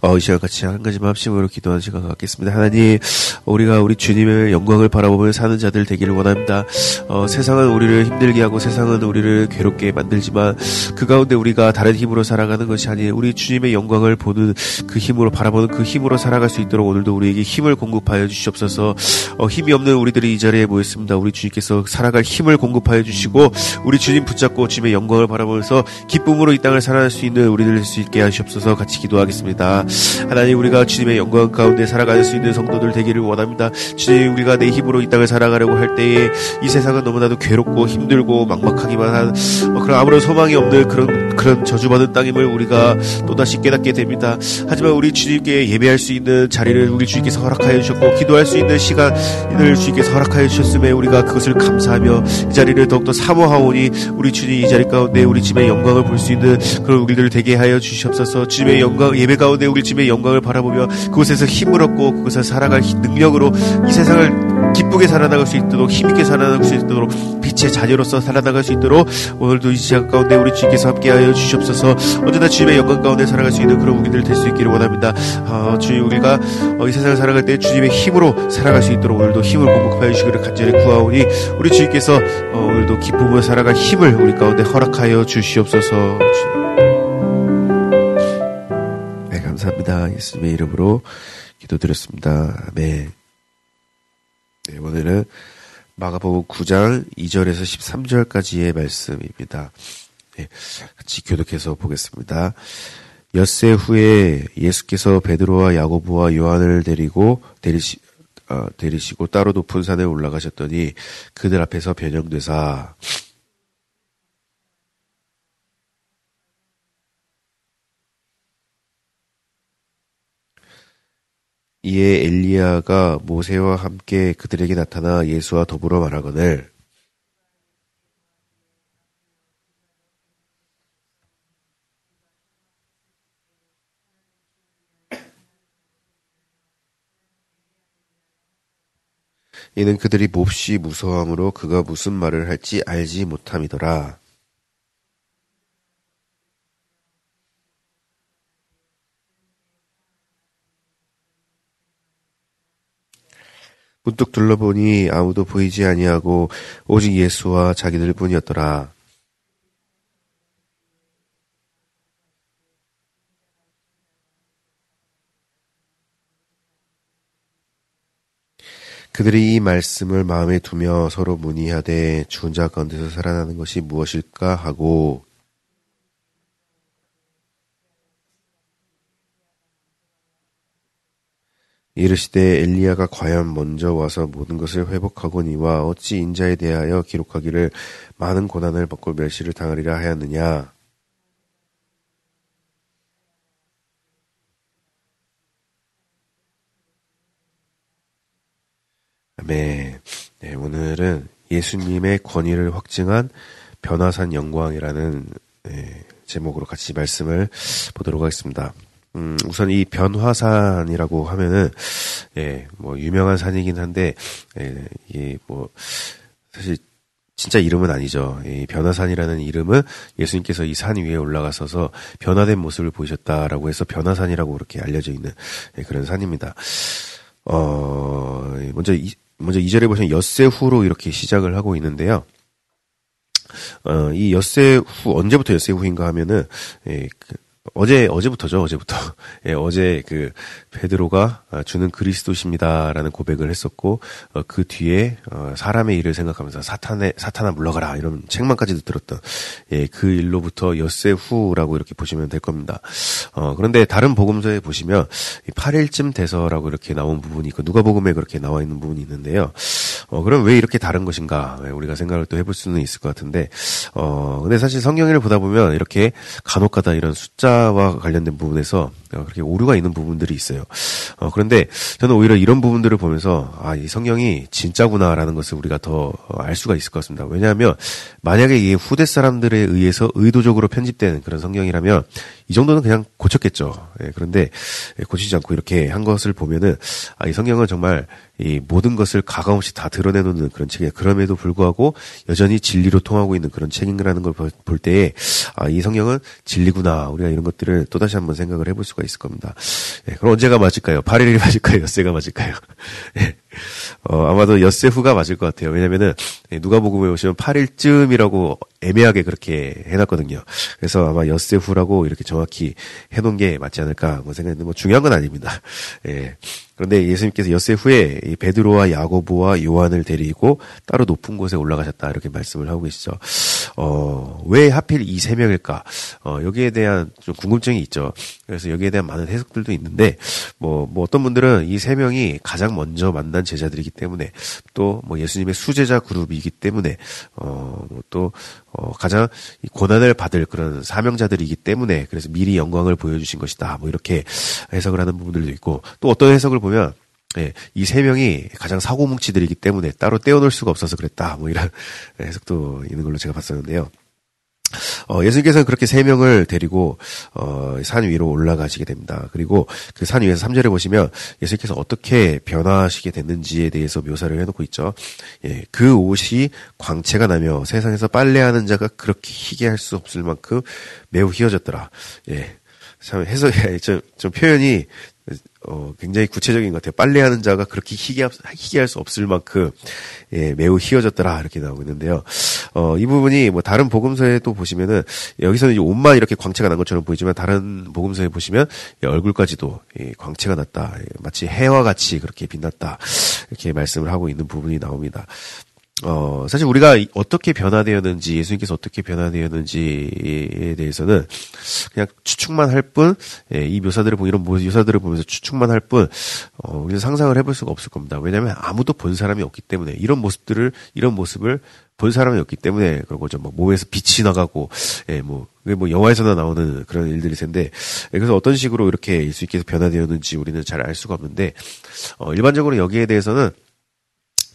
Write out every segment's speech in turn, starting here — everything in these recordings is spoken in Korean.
어, 이 시간 같이 한 가지만 합심으로 기도하는 시간 갖겠습니다. 하나님, 우리가 우리 주님의 영광을 바라보며 사는 자들 되기를 원합니다. 어, 세상은 우리를 힘들게 하고 세상은 우리를 괴롭게 만들지만 그 가운데 우리가 다른 힘으로 살아가는 것이 아닌 우리 주님의 영광을 보는 그 힘으로 바라보는 그 힘으로 살아갈 수 있도록 오늘도 우리에게 힘을 공급하여 주시옵소서. 어, 힘이 없는 우리들이 이 자리에 모였습니다. 우리 주님께서 살아갈 힘을 공급하여 주시고 우리 주님 붙잡고 주님의 영광을 바라보면서 기쁨으로 이 땅을 살아갈 수 있는 우리들 될 수 있게 하시옵소서. 같이 기도하겠습니다. 하나님 우리가 주님의 영광 가운데 살아갈 수 있는 성도들 되기를 원합니다. 주님 우리가 내 힘으로 이 땅을 살아가려고 할 때에 이 세상은 너무나도 괴롭고 힘들고 막막하기만 한 어, 그런 아무런 소망이 없는 그런 그런 저주받은 땅임을 우리가 또다시 깨닫게 됩니다. 하지만 우리 주님께 예배할 수 있는 자리를 우리 주님께서 허락하여 주셨고 기도할 수 있는 시간을 주님께서 허락하여 주셨음에 우리가 그것을 감사하며 이 자리를 더욱더 사모하오니 우리 주님 이 자리 가운데 우리 집의 영광을 볼 수 있는 그런 우리들을 되게 하여 주시옵소서. 주님의 영광 예배 가운데 우리 집의 영광을 바라보며 그곳에서 힘을 얻고 그곳을 살아갈 능력으로 이 세상을 기쁘게 살아나갈 수 있도록 힘있게 살아나갈 수 있도록 빛의 자녀로서 살아나갈 수 있도록 오늘도 이 시간 가운데 우리 주님께서 함께하여 주시옵소서. 언제나 주님의 영광 가운데 살아갈 수 있는 그런 우리들 될 수 있기를 원합니다. 어, 주님 우리가 어, 이 세상을 살아갈 때 주님의 힘으로 살아갈 수 있도록 오늘도 힘을 공급하여 주시기를 간절히 구하오니 우리 주님께서 어, 오늘도 기쁨으로 살아갈 힘을 우리 가운데 허락하여 주시옵소서. 네 감사합니다. 예수님의 이름으로 기도드렸습니다. 아멘. 네, 오늘은 마가복음 9장 2절에서 13절까지의 말씀입니다. 네, 같이 교독해서 보겠습니다. 엿새 후에 예수께서 베드로와 야고보와 요한을 데리고 데리시, 어, 데리시고 따로 높은 산에 올라가셨더니 그들 앞에서 변형되사 이에 엘리야가 모세와 함께 그들에게 나타나 예수와 더불어 말하거늘 이는 그들이 몹시 무서함으로 그가 무슨 말을 할지 알지 못함이더라. 문득 둘러보니 아무도 보이지 아니하고 오직 예수와 자기들 뿐이었더라. 그들이 이 말씀을 마음에 두며 서로 문의하되 죽은 자 가운데서 살아나는 것이 무엇일까 하고 이르시되 엘리야가 과연 먼저 와서 모든 것을 회복하거니와 어찌 인자에 대하여 기록하기를 많은 고난을 받고 멸시를 당하리라 하였느냐 아멘. 네, 오늘은 예수님의 권위를 확증한 변화산 영광이라는 네, 제목으로 같이 말씀을 보도록 하겠습니다. 음, 우선 이 변화산이라고 하면은, 예, 뭐, 유명한 산이긴 한데, 예, 예, 뭐, 사실, 진짜 이름은 아니죠. 이 변화산이라는 이름은 예수님께서 이 산 위에 올라가서서 변화된 모습을 보이셨다라고 해서 변화산이라고 그렇게 알려져 있는 예, 그런 산입니다. 어, 먼저 이, 먼저 이 절에 보시면 엿새 후로 이렇게 시작을 하고 있는데요. 어, 이 엿새 후, 언제부터 엿새 후인가 하면은, 예, 그, 어제 어제부터죠 어제부터 예, 어제 그 베드로가 주는 그리스도십니다라는 고백을 했었고 어, 그 뒤에 어, 사람의 일을 생각하면서 사탄의 사탄아 물러가라 이런 책망까지도 들었던 예, 그 일로부터 엿새 후라고 이렇게 보시면 될 겁니다. 어, 그런데 다른 복음서에 보시면 8일쯤 돼서라고 이렇게 나온 부분이 있고 누가복음에 그렇게 나와 있는 부분이 있는데요. 어, 그럼 왜 이렇게 다른 것인가 예, 우리가 생각을 또 해볼 수는 있을 것 같은데 어, 근데 사실 성경을 보다 보면 이렇게 간혹가다 이런 숫자와 관련된 부분에서 어, 그렇게 오류가 있는 부분들이 있어요. 어, 그런데 저는 오히려 이런 부분들을 보면서 아, 이 성경이 진짜구나라는 것을 우리가 더 알 수가 있을 것 같습니다. 왜냐하면 만약에 이 후대 사람들에 의해서 의도적으로 편집된 그런 성경이라면 이 정도는 그냥 고쳤겠죠. 예, 그런데 예, 고치지 않고 이렇게 한 것을 보면은 아, 이 성경은 정말 이 모든 것을 가감없이 다 드러내놓는 그런 책이에요. 그럼에도 불구하고 여전히 진리로 통하고 있는 그런 책인가라는 걸 볼 때에 아, 이 성경은 진리구나. 우리가 이런 것들을 또다시 한번 생각을 해볼 수가 있을 겁니다. 예, 그럼 언제가 맞을까요? 8일이 맞을까요? 엿새가 맞을까요? 예. 어, 아마도 엿새 후가 맞을 것 같아요. 왜냐면은, 예, 누가 복음에 오시면 8일쯤이라고 애매하게 그렇게 해놨거든요. 그래서 아마 엿새 후라고 이렇게 정확히 해놓은 게 맞지 않을까 뭐 생각했는데 뭐 중요한 건 아닙니다. 예. 그런데 예수님께서 엿새 후에 이 베드로와 야고보와 요한을 데리고 따로 높은 곳에 올라가셨다 이렇게 말씀을 하고 계시죠. 어, 왜 하필 이 세 명일까? 어, 여기에 대한 좀 궁금증이 있죠. 그래서 여기에 대한 많은 해석들도 있는데 뭐, 뭐 어떤 분들은 이 세 명이 가장 먼저 만난 제자들이기 때문에 또 뭐 예수님의 수제자 그룹이기 때문에 어, 뭐또 어, 가장 고난을 받을 그런 사명자들이기 때문에 그래서 미리 영광을 보여주신 것이다. 뭐 이렇게 해석을 하는 부분들도 있고 또 어떤 해석을 보면 예, 이 세 명이 가장 사고뭉치들이기 때문에 따로 떼어놓을 수가 없어서 그랬다. 뭐 이런 해석도 있는 걸로 제가 봤었는데요. 어, 예수님께서는 그렇게 세 명을 데리고 어, 산 위로 올라가시게 됩니다. 그리고 그 산 위에서 3절에 보시면 예수님께서 어떻게 변화하시게 됐는지에 대해서 묘사를 해놓고 있죠. 예, 그 옷이 광채가 나며 세상에서 빨래하는 자가 그렇게 희게 할 수 없을 만큼 매우 희어졌더라. 예, 참 해석 좀, 좀 표현이 어, 굉장히 구체적인 것 같아요. 빨래하는 자가 그렇게 희귀, 희귀할 수 없을 만큼, 예, 매우 희어졌더라. 이렇게 나오고 있는데요. 어, 이 부분이 뭐 다른 복음서에도 보시면은, 여기서는 이제 옷만 이렇게 광채가 난 것처럼 보이지만, 다른 복음서에 보시면, 얼굴까지도 예, 광채가 났다. 예, 마치 해와 같이 그렇게 빛났다. 이렇게 말씀을 하고 있는 부분이 나옵니다. 어, 사실 우리가 어떻게 변화되었는지, 예수님께서 어떻게 변화되었는지에 대해서는 그냥 추측만 할 뿐, 예, 이 묘사들을 보고 이런 묘사들을 보면서 추측만 할 뿐, 어, 우리는 상상을 해볼 수가 없을 겁니다. 왜냐하면 아무도 본 사람이 없기 때문에 이런 모습들을, 이런 모습을 본 사람이 없기 때문에 그런 거죠. 뭐 몸에서 빛이 나가고, 예, 뭐, 뭐 영화에서나 나오는 그런 일들일 텐데, 예, 그래서 어떤 식으로 이렇게 예수님께서 변화되었는지 우리는 잘 알 수가 없는데, 어, 일반적으로 여기에 대해서는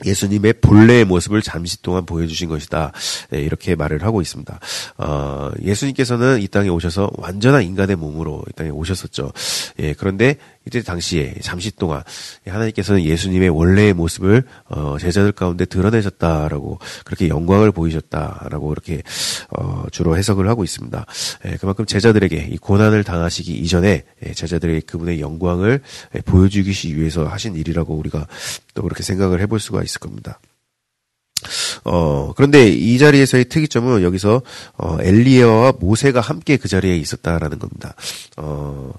예수님의 본래의 모습을 잠시 동안 보여주신 것이다. 네, 이렇게 말을 하고 있습니다. 어, 예수님께서는 이 땅에 오셔서 완전한 인간의 몸으로 이 땅에 오셨었죠. 예, 그런데 이때 당시에 잠시 동안 하나님께서는 예수님의 원래의 모습을 어, 제자들 가운데 드러내셨다라고 그렇게 영광을 보이셨다라고 이렇게 어, 주로 해석을 하고 있습니다. 예, 그만큼 제자들에게 이 고난을 당하시기 이전에 예, 제자들에게 그분의 영광을 예, 보여주기 위해서 하신 일이라고 우리가 또 그렇게 생각을 해볼 수가 있을 겁니다. 어, 그런데 이 자리에서의 특이점은 여기서, 어, 엘리야와 모세가 함께 그 자리에 있었다라는 겁니다. 어,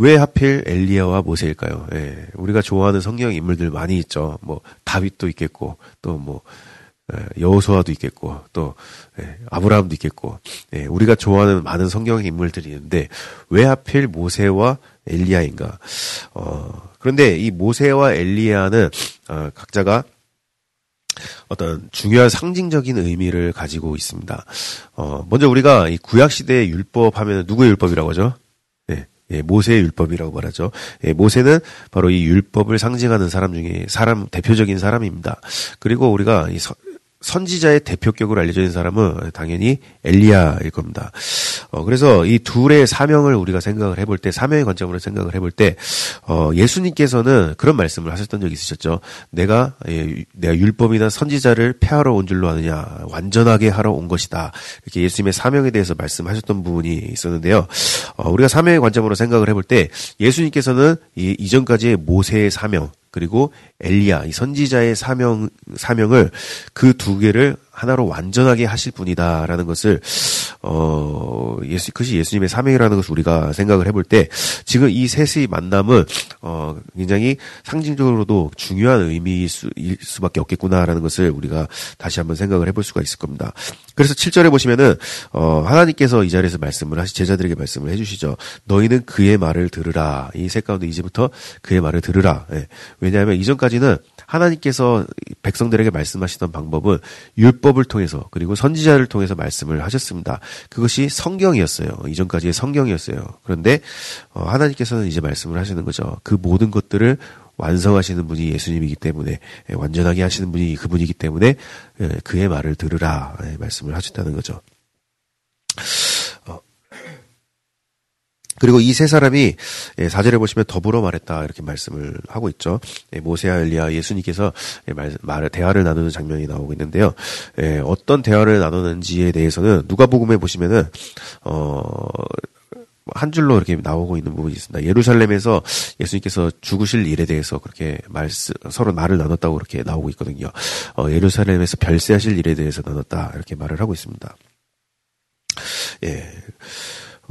왜 하필 엘리야와 모세일까요? 예, 우리가 좋아하는 성경 인물들 많이 있죠. 뭐 다윗도 있겠고 또뭐 예, 여호수아도 있겠고 또 예, 아브라함도 있겠고 예, 우리가 좋아하는 많은 성경 인물들이 있는데 왜 하필 모세와 엘리야인가? 어, 그런데 이 모세와 엘리야는 어, 각자가 어떤 중요한 상징적인 의미를 가지고 있습니다. 어, 먼저 우리가 이 구약 시대의 율법 하면 누구의 율법이라고 하죠? 예, 모세의 율법이라고 말하죠. 예, 모세는 바로 이 율법을 상징하는 사람 중에 사람 대표적인 사람입니다. 그리고 우리가 이 서, 선지자의 대표격으로 알려져 있는 사람은 당연히 엘리야일 겁니다. 어, 그래서 이 둘의 사명을 우리가 생각을 해볼 때, 사명의 관점으로 생각을 해볼 때, 어, 예수님께서는 그런 말씀을 하셨던 적이 있으셨죠. 내가, 예, 내가 율법이나 선지자를 폐하러 온 줄로 아느냐, 완전하게 하러 온 것이다. 이렇게 예수님의 사명에 대해서 말씀하셨던 부분이 있었는데요. 어, 우리가 사명의 관점으로 생각을 해볼 때, 예수님께서는 이, 이전까지의 모세의 사명, 그리고 엘리야 이 선지자의 사명 사명을 그 두 개를 하나로 완전하게 하실 분이다라는 것을 어 예수 그것이 예수님의 사명이라는 것을 우리가 생각을 해볼 때 지금 이 셋의 만남은 어 굉장히 상징적으로도 중요한 의미일 수, 수밖에 없겠구나라는 것을 우리가 다시 한번 생각을 해볼 수가 있을 겁니다. 그래서 7절에 보시면은 어 하나님께서 이 자리에서 말씀을 하시 제자들에게 말씀을 해 주시죠. 너희는 그의 말을 들으라. 이 셋 가운데 이제부터 그의 말을 들으라. 예. 왜냐하면 이전까지는 하나님께서 백성들에게 말씀하시던 방법은 율법 을 통해서 그리고 선지자를 통해서 말씀을 하셨습니다. 그것이 성경이었어요. 이전까지의 성경이었어요. 그런데 어, 하나님께서는 이제 말씀을 하시는 거죠. 그 모든 것들을 완성하시는 분이 예수님이기 때문에 예, 완전하게 하시는 분이 그분이기 때문에 예, 그의 말을 들으라 예, 말씀을 하셨다는 거죠. 그리고 이 세 사람이 예, 사절에 보시면 더불어 말했다 이렇게 말씀을 하고 있죠. 예, 모세와 엘리야 예수님께서 예, 말, 말 대화를 나누는 장면이 나오고 있는데요. 어떤 대화를 나누는지에 대해서는 누가복음에 보시면은 어. 한 줄로 이렇게 나오고 있는 부분이 있습니다. 예루살렘에서 예수님께서 죽으실 일에 대해서 그렇게 말 서로 말을 나눴다고 그렇게 나오고 있거든요. 어, 예루살렘에서 별세하실 일에 대해서 나눴다 이렇게 말을 하고 있습니다. 예.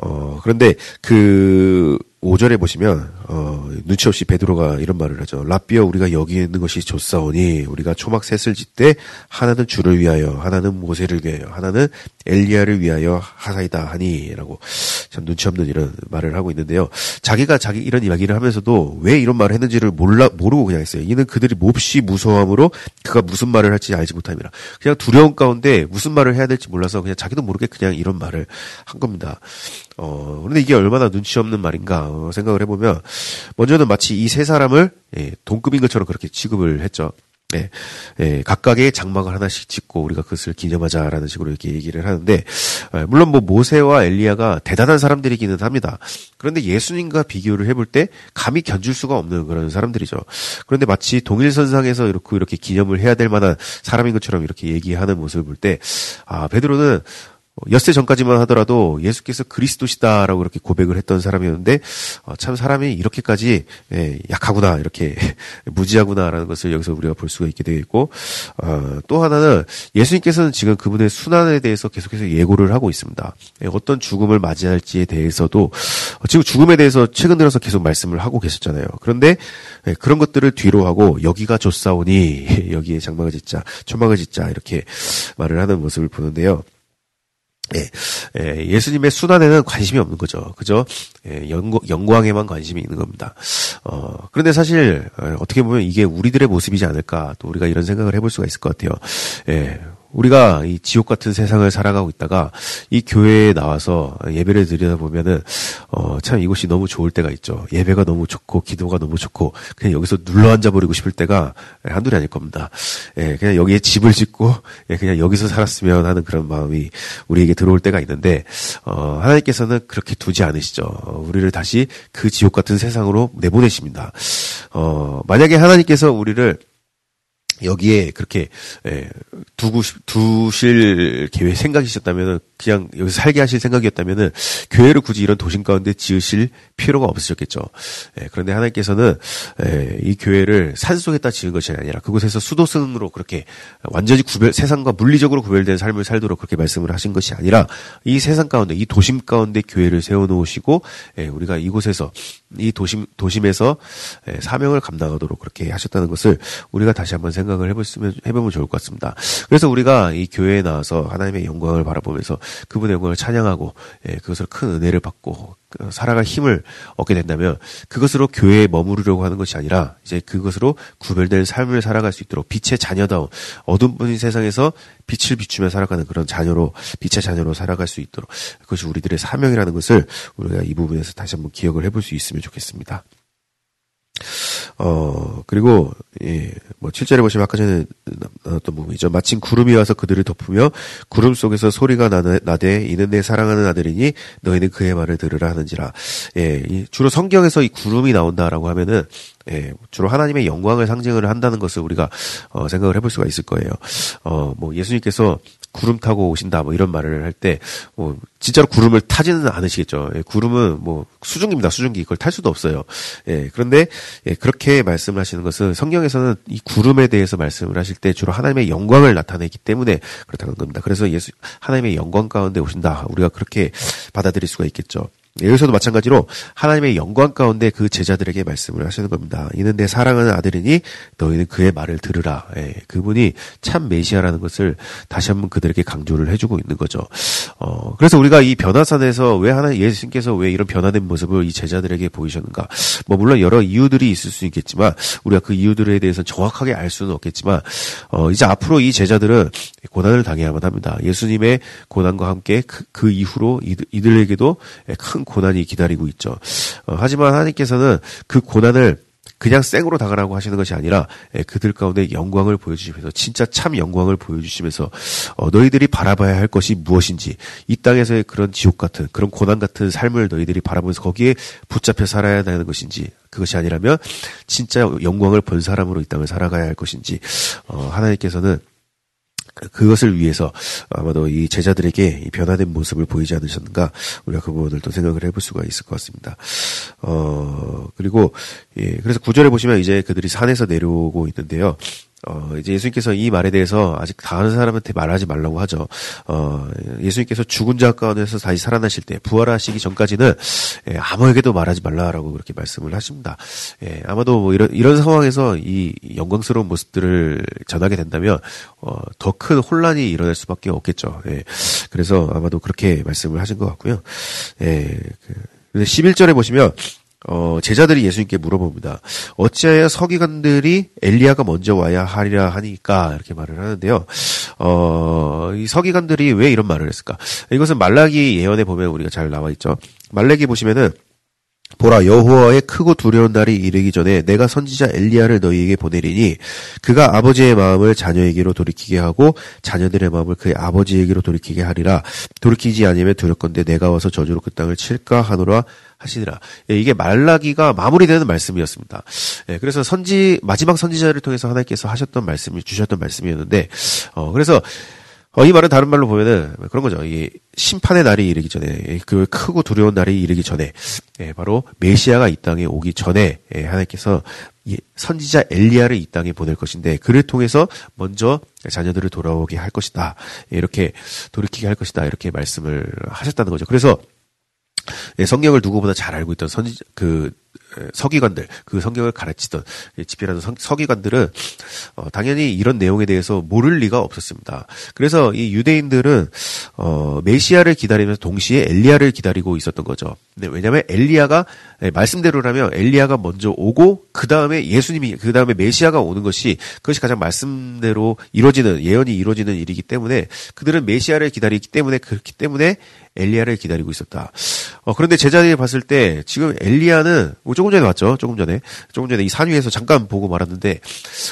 어, 그런데 그 5절에 보시면 어, 눈치 없이 베드로가 이런 말을 하죠. 라비어 우리가 여기 있는 것이 좋사오니 우리가 초막 셋을 짓되 하나는 주를 위하여 하나는 모세를 위하여 하나는 엘리야를 위하여 하사이다 하니라고 참 눈치 없는 이런 말을 하고 있는데요. 자기가 자기 이런 이야기를 하면서도 왜 이런 말을 했는지를 몰라 모르고 그냥 했어요. 이는 그들이 몹시 무서함으로 그가 무슨 말을 할지 알지 못함이라. 그냥 두려움 가운데 무슨 말을 해야 될지 몰라서 그냥 자기도 모르게 그냥 이런 말을 한 겁니다. 어, 그런데 이게 얼마나 눈치 없는 말인가 어, 생각을 해보면, 먼저는 마치 이 세 사람을, 예, 동급인 것처럼 그렇게 취급을 했죠. 예, 예, 각각의 장막을 하나씩 짓고 우리가 그것을 기념하자라는 식으로 이렇게 얘기를 하는데, 예, 물론 뭐 모세와 엘리야가 대단한 사람들이기는 합니다. 그런데 예수님과 비교를 해볼 때 감히 견줄 수가 없는 그런 사람들이죠. 그런데 마치 동일선상에서 이렇게 이렇게 기념을 해야 될 만한 사람인 것처럼 이렇게 얘기하는 모습을 볼 때, 아, 베드로는 엿새 전까지만 하더라도 예수께서 그리스도시다라고 그렇게 고백을 했던 사람이었는데 어, 참 사람이 이렇게까지 예, 약하구나 이렇게 무지하구나라는 것을 여기서 우리가 볼 수가 있게 되겠고 어, 또 하나는 예수님께서는 지금 그분의 순환에 대해서 계속해서 예고를 하고 있습니다. 예, 어떤 죽음을 맞이할지에 대해서도 어, 지금 죽음에 대해서 최근 들어서 계속 말씀을 하고 계셨잖아요. 그런데 예, 그런 것들을 뒤로 하고 여기가 좋사오니 여기에 장막을 짓자, 초막을 짓자 이렇게 말을 하는 모습을 보는데요. 예, 예, 예수님의 순환에는 관심이 없는 거죠. 그죠? 예, 영광, 영광에만 관심이 있는 겁니다. 어, 그런데 사실, 어, 어떻게 보면 이게 우리들의 모습이지 않을까, 또 우리가 이런 생각을 해볼 수가 있을 것 같아요. 예, 우리가 이 지옥 같은 세상을 살아가고 있다가 이 교회에 나와서 예배를 드리다 보면은 어 참 이곳이 너무 좋을 때가 있죠. 예배가 너무 좋고 기도가 너무 좋고 그냥 여기서 눌러 앉아 버리고 싶을 때가 한둘이 아닐 겁니다. 예, 그냥 여기에 집을 짓고 예, 그냥 여기서 살았으면 하는 그런 마음이 우리에게 들어올 때가 있는데 어 하나님께서는 그렇게 두지 않으시죠. 어, 우리를 다시 그 지옥 같은 세상으로 내보내십니다. 어 만약에 하나님께서 우리를 여기에 그렇게 예, 두고 두실 계획 생각이셨다면은 그냥 여기서 살게 하실 생각이었다면은 교회를 굳이 이런 도심 가운데 지으실 필요가 없으셨겠죠. 예, 그런데 하나님께서는 예, 이 교회를 산 속에다 지은 것이 아니라 그곳에서 수도승으로 그렇게 완전히 구별 세상과 물리적으로 구별된 삶을 살도록 그렇게 말씀을 하신 것이 아니라 이 세상 가운데 이 도심 가운데 교회를 세워 놓으시고 예, 우리가 이곳에서 이 도심 도심에서 예, 사명을 감당하도록 그렇게 하셨다는 것을 우리가 다시 한번 생각 을 해보시면 해보면 좋을 것 같습니다. 그래서 우리가 이 교회에 나와서 하나님의 영광을 바라보면서 그분의 영광을 찬양하고 예, 그것을 큰 은혜를 받고 그 살아갈 힘을 얻게 된다면 그것으로 교회에 머무르려고 하는 것이 아니라 이제 그것으로 구별된 삶을 살아갈 수 있도록 빛의 자녀다운 어둠뿐인 세상에서 빛을 비추며 살아가는 그런 자녀로 빛의 자녀로 살아갈 수 있도록 그것이 우리들의 사명이라는 것을 우리가 이 부분에서 다시 한번 기억을 해볼 수 있으면 좋겠습니다. 어, 그리고, 예, 뭐, 7절에 보시면 아까 전에 나눴던 부분이죠. 마침 구름이 와서 그들을 덮으며 구름 속에서 소리가 나네, 나되 이는 내 사랑하는 아들이니 너희는 그의 말을 들으라 하는지라. 예, 주로 성경에서 이 구름이 나온다라고 하면은 예, 주로 하나님의 영광을 상징을 한다는 것을 우리가 어, 생각을 해볼 수가 있을 거예요. 어, 뭐 예수님께서 구름 타고 오신다 뭐 이런 말을 할 때 뭐 진짜로 구름을 타지는 않으시겠죠. 예, 구름은 뭐 수증기입니다. 수증기 이걸 탈 수도 없어요. 예, 그런데 예, 그렇게 말씀을 하시는 것은 성경에서는 이 구름에 대해서 말씀을 하실 때 주로 하나님의 영광을 나타내기 때문에 그렇다는 겁니다. 그래서 예수 하나님의 영광 가운데 오신다. 우리가 그렇게 받아들일 수가 있겠죠. 여기서도 마찬가지로 하나님의 영광 가운데 그 제자들에게 말씀을 하시는 겁니다. 이는 내 사랑하는 아들이니 너희는 그의 말을 들으라. 예, 그분이 참 메시아라는 것을 다시 한번 그들에게 강조를 해주고 있는 거죠. 어, 그래서 우리가 이 변화산에서 왜 하나 예수님께서 왜 이런 변화된 모습을 이 제자들에게 보이셨는가? 뭐 물론 여러 이유들이 있을 수 있겠지만 우리가 그 이유들에 대해서 정확하게 알 수는 없겠지만 어, 이제 앞으로 이 제자들은 고난을 당해야만 합니다. 예수님의 고난과 함께 그, 그 이후로 이들, 이들에게도 큰 고난이 기다리고 있죠. 어, 하지만 하나님께서는 그 고난을 그냥 생으로 다가라고 하시는 것이 아니라 예, 그들 가운데 영광을 보여주시면서 진짜 참 영광을 보여주시면서 어, 너희들이 바라봐야 할 것이 무엇인지 이 땅에서의 그런 지옥 같은 그런 고난 같은 삶을 너희들이 바라보면서 거기에 붙잡혀 살아야 되는 것인지 그것이 아니라면 진짜 영광을 본 사람으로 이 땅을 살아가야 할 것인지 어, 하나님께서는 그것을 위해서 아마도 이 제자들에게 이 변화된 모습을 보이지 않으셨는가 우리가 그 부분을 또 생각을 해볼 수가 있을 것 같습니다. 어 그리고 예 그래서 구절에 보시면 이제 그들이 산에서 내려오고 있는데요. 어, 이제 예수님께서 이 말에 대해서 아직 다른 사람한테 말하지 말라고 하죠. 어, 예수님께서 죽은 자 가운데서 다시 살아나실 때, 부활하시기 전까지는, 예, 아무에게도 말하지 말라라고 그렇게 말씀을 하십니다. 예, 아마도 뭐 이런, 이런 상황에서 이 영광스러운 모습들을 전하게 된다면, 어, 더 큰 혼란이 일어날 수밖에 없겠죠. 예, 그래서 아마도 그렇게 말씀을 하신 것 같고요. 예, 그, 근데 11절에 보시면, 어, 제자들이 예수님께 물어봅니다. 어찌하여 서기관들이 엘리야가 먼저 와야 하리라 하니까 이렇게 말을 하는데요. 어, 이 서기관들이 왜 이런 말을 했을까? 이것은 말라기 예언에 보면 우리가 잘 나와 있죠. 말라기 보시면은 보라 여호와의 크고 두려운 날이 이르기 전에 내가 선지자 엘리야를 너희에게 보내리니 그가 아버지의 마음을 자녀에게로 돌이키게 하고 자녀들의 마음을 그의 아버지에게로 돌이키게 하리라 돌이키지 아니면 두렵건대 내가 와서 저주로 그 땅을 칠까 하노라 하시니라. 예, 이게 말라기가 마무리되는 말씀이었습니다. 예, 그래서 선지 마지막 선지자를 통해서 하나님께서 하셨던 말씀이 주셨던 말씀이었는데 어 그래서 어, 이 말은 다른 말로 보면은 그런 거죠. 이 심판의 날이 이르기 전에 그 크고 두려운 날이 이르기 전에 예, 바로 메시아가 이 땅에 오기 전에 예, 하나님께서 선지자 엘리야를 이 땅에 보낼 것인데 그를 통해서 먼저 자녀들을 돌아오게 할 것이다. 이렇게 돌이키게 할 것이다. 이렇게 말씀을 하셨다는 거죠. 그래서 예, 성경을 누구보다 잘 알고 있던 선지 그 서기관들 그 성경을 가르치던 집필하는 서기관들은 어, 당연히 이런 내용에 대해서 모를 리가 없었습니다. 그래서 이 유대인들은 어, 메시아를 기다리면서 동시에 엘리야를 기다리고 있었던 거죠. 네, 왜냐하면 엘리야가 네, 말씀대로라면 엘리야가 먼저 오고 그 다음에 예수님이 그 다음에 메시아가 오는 것이 그것이 가장 말씀대로 이루어지는 예언이 이루어지는 일이기 때문에 그들은 메시아를 기다리기 때문에 그렇기 때문에 엘리야를 기다리고 있었다. 어, 그런데 제자들이 봤을 때 지금 엘리야는 뭐 조금 전에 왔죠. 조금 전에 조금 전에 이 산 위에서 잠깐 보고 말았는데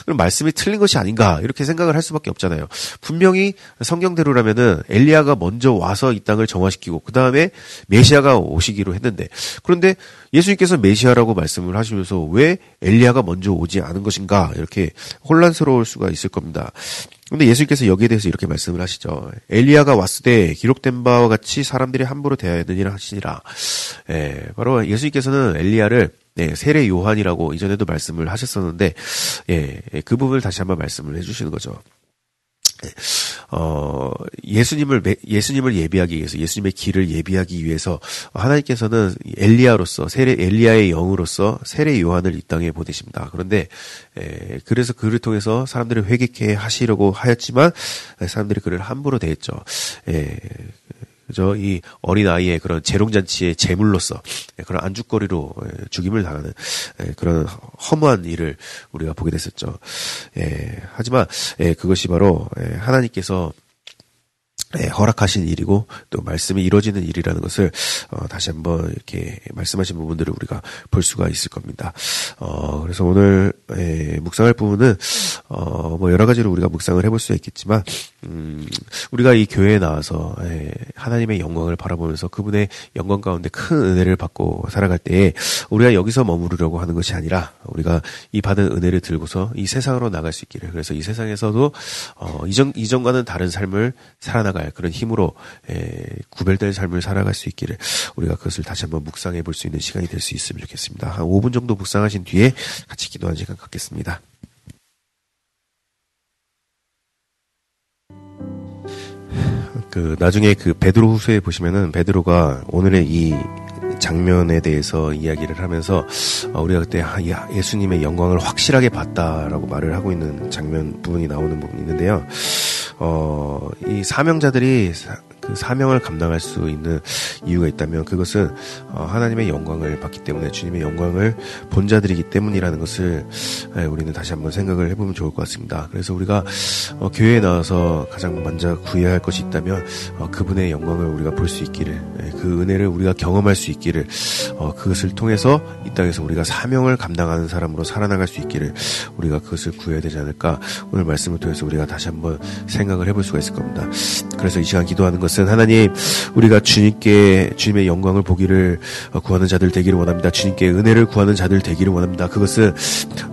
그럼 말씀이 틀린 것이 아닌가 이렇게 생각을 할 수밖에 없잖아요. 분명히 성경대로라면은 엘리야가 먼저 와서 이 땅을 정화시키고 그 다음에 메시아가 오시기로 했는데 그런데 예수님께서 메시아라고 말씀을 하시면서 왜 엘리야가 먼저 오지 않은 것인가 이렇게 혼란스러울 수가 있을 겁니다. 근데 예수님께서 여기에 대해서 이렇게 말씀을 하시죠. 엘리야가 왔을 때 기록된 바와 같이 사람들이 함부로 대하야 되니라 하시니라. 예, 바로 예수님께서는 엘리야를 네, 세례 요한이라고 이전에도 말씀을 하셨었는데, 예, 그 부분을 다시 한번 말씀을 해주시는 거죠. 어, 예수님을, 예수님을 예비하기 위해서, 예수님의 길을 예비하기 위해서, 하나님께서는 엘리야로서, 세례, 엘리야의 영으로서 세례 요한을 이 땅에 보내십니다. 그런데, 에, 그래서 그를 통해서 사람들을 회개케 하시려고 하였지만, 사람들이 그를 함부로 대했죠. 에, 그죠? 이 어린 아이의 그런 재롱잔치의 제물로서 그런 안주거리로 죽임을 당하는 그런 허무한 일을 우리가 보게 됐었죠. 예, 하지만 그것이 바로 하나님께서 네, 허락하신 일이고 또 말씀이 이루어지는 일이라는 것을 어, 다시 한번 이렇게 말씀하신 부분들을 우리가 볼 수가 있을 겁니다. 어, 그래서 오늘 예, 묵상할 부분은 어, 뭐 여러 가지로 우리가 묵상을 해볼 수 있겠지만 음, 우리가 이 교회에 나와서 예, 하나님의 영광을 바라보면서 그분의 영광 가운데 큰 은혜를 받고 살아갈 때에 우리가 여기서 머무르려고 하는 것이 아니라 우리가 이 받은 은혜를 들고서 이 세상으로 나갈 수 있기를 그래서 이 세상에서도 어, 이전 이전과는 다른 삶을 살아나가 살아갈 그런 힘으로 에, 구별된 삶을 살아갈 수 있기를 우리가 그것을 다시 한번 묵상해 볼 수 있는 시간이 될 수 있으면 좋겠습니다. 한 5분 정도 묵상하신 뒤에 같이 기도하는 시간 갖겠습니다. 그 나중에 그 베드로 후서에 보시면은 베드로가 오늘의 이 장면에 대해서 이야기를 하면서 어, 우리가 그때 아, 예수님의 영광을 확실하게 봤다라고 말을 하고 있는 장면 부분이 나오는 부분이 있는데요. 어, 이 사명자들이 그 사명을 감당할 수 있는 이유가 있다면 그것은 어, 하나님의 영광을 받기 때문에 주님의 영광을 본 자들이기 때문이라는 것을 예, 우리는 다시 한번 생각을 해보면 좋을 것 같습니다. 그래서 우리가 어, 교회에 나와서 가장 먼저 구해야 할 것이 있다면 어, 그분의 영광을 우리가 볼 수 있기를 예, 그 은혜를 우리가 경험할 수 있기를 그것을 통해서 이 땅에서 우리가 사명을 감당하는 사람으로 살아나갈 수 있기를 우리가 그것을 구해야 되지 않을까 오늘 말씀을 통해서 우리가 다시 한번 생각을 해볼 수가 있을 겁니다. 그래서 이 시간 기도하는 것은 하나님 우리가 주님께 주님의 영광을 보기를 구하는 자들 되기를 원합니다. 주님께 은혜를 구하는 자들 되기를 원합니다. 그것은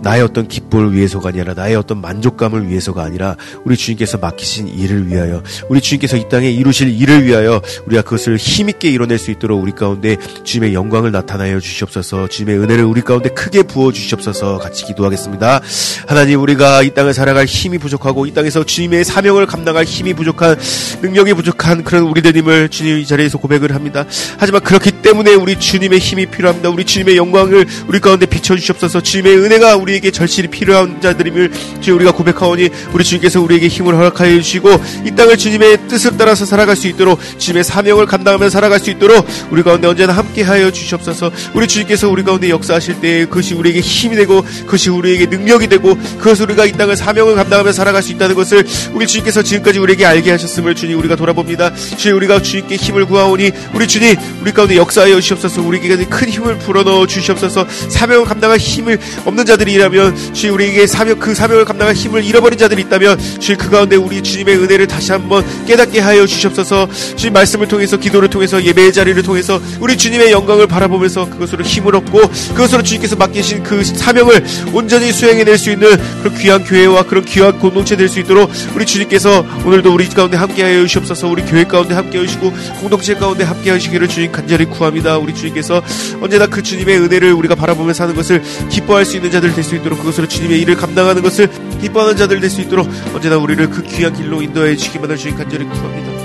나의 어떤 기쁨을 위해서가 아니라 나의 어떤 만족감을 위해서가 아니라 우리 주님께서 맡기신 일을 위하여 우리 주님께서 이 땅에 이루실 일을 위하여 우리가 그것을 힘있게 이뤄낼 수 있도록 우리 가운데 주님의 영광을 나타나여 주시옵소서 주님의 은혜를 우리 가운데 크게 부어 주시옵소서 같이 기도하겠습니다. 하나님 우리가 이 땅을 살아갈 힘이 부족하고 이 땅에서 주님의 사명을 감당할 힘이 부족한 능력이 부족한 그런 우리들님을 주님 이 자리에서 고백을 합니다. 하지만 그렇기 때문에 우리 주님의 힘이 필요합니다. 우리 주님의 영광을 우리 가운데 비춰주시옵소서 주님의 은혜가 우리에게 절실히 필요한 자들임을 주님 우리가 고백하오니 우리 주님께서 우리에게 힘을 허락하여 주시고 이 땅을 주님의 뜻을 따라서 살아갈 수 있도록 주님의 사명을 감당하며 살아갈 수 있도록 우리 가운데 언제나 함께하여 주시옵소서 우리 주님께서 우리 가운데 역사하실 때 그것이 우리에게 힘이 되고 그것이 우리에게 능력이 되고 그것을 우리가 이 땅을 사명을 감당하며 살아갈 수 있다는 것을 우리 주님께서 지금까지 우리에게 알게 하셨음을 주님 우리가 돌아봅니다 주님 우리가 주님께 힘을 구하오니 우리 주님 우리 가운데 역사하여 주시옵소서. 우리에게 큰 힘을 불어넣어 주시옵소서. 사명을 감당할 힘을 없는 자들이라면 주님 우리에게 사명 그 사명을 감당할 힘을 잃어버린 자들이 있다면 주님 그 가운데 우리 주님의 은혜를 다시 한번 깨닫게 하여 주시옵소서. 주님 말씀을 통해서 기도를 통해서 예배의 자리를 통해서 우리 주님의 영광을 바라보면서 그것으로 힘을 얻고 그것으로 주님께서 맡기신 그 사명을 온전히 수행해낼 수 있는 그런 귀한 교회와 그런 귀한 공동체 될 수 있도록 우리 주님께서 오늘도 우리 가운데 함께하여 주시옵소서. 우리 교회 가운데 함께하여 주시고 공동체 가운데 함께하여 주시기를 주님 간절히 구합니다. 우리 주님께서 언제나 그 주님의 은혜를 우리가 바라보며 사는 것을 기뻐할 수 있는 자들 될 수 있도록 그것으로 주님의 일을 감당하는 것을 기뻐하는 자들 될 수 있도록 언제나 우리를 그 귀한 길로 인도하여 주시기만을 주님 간절히 구합니다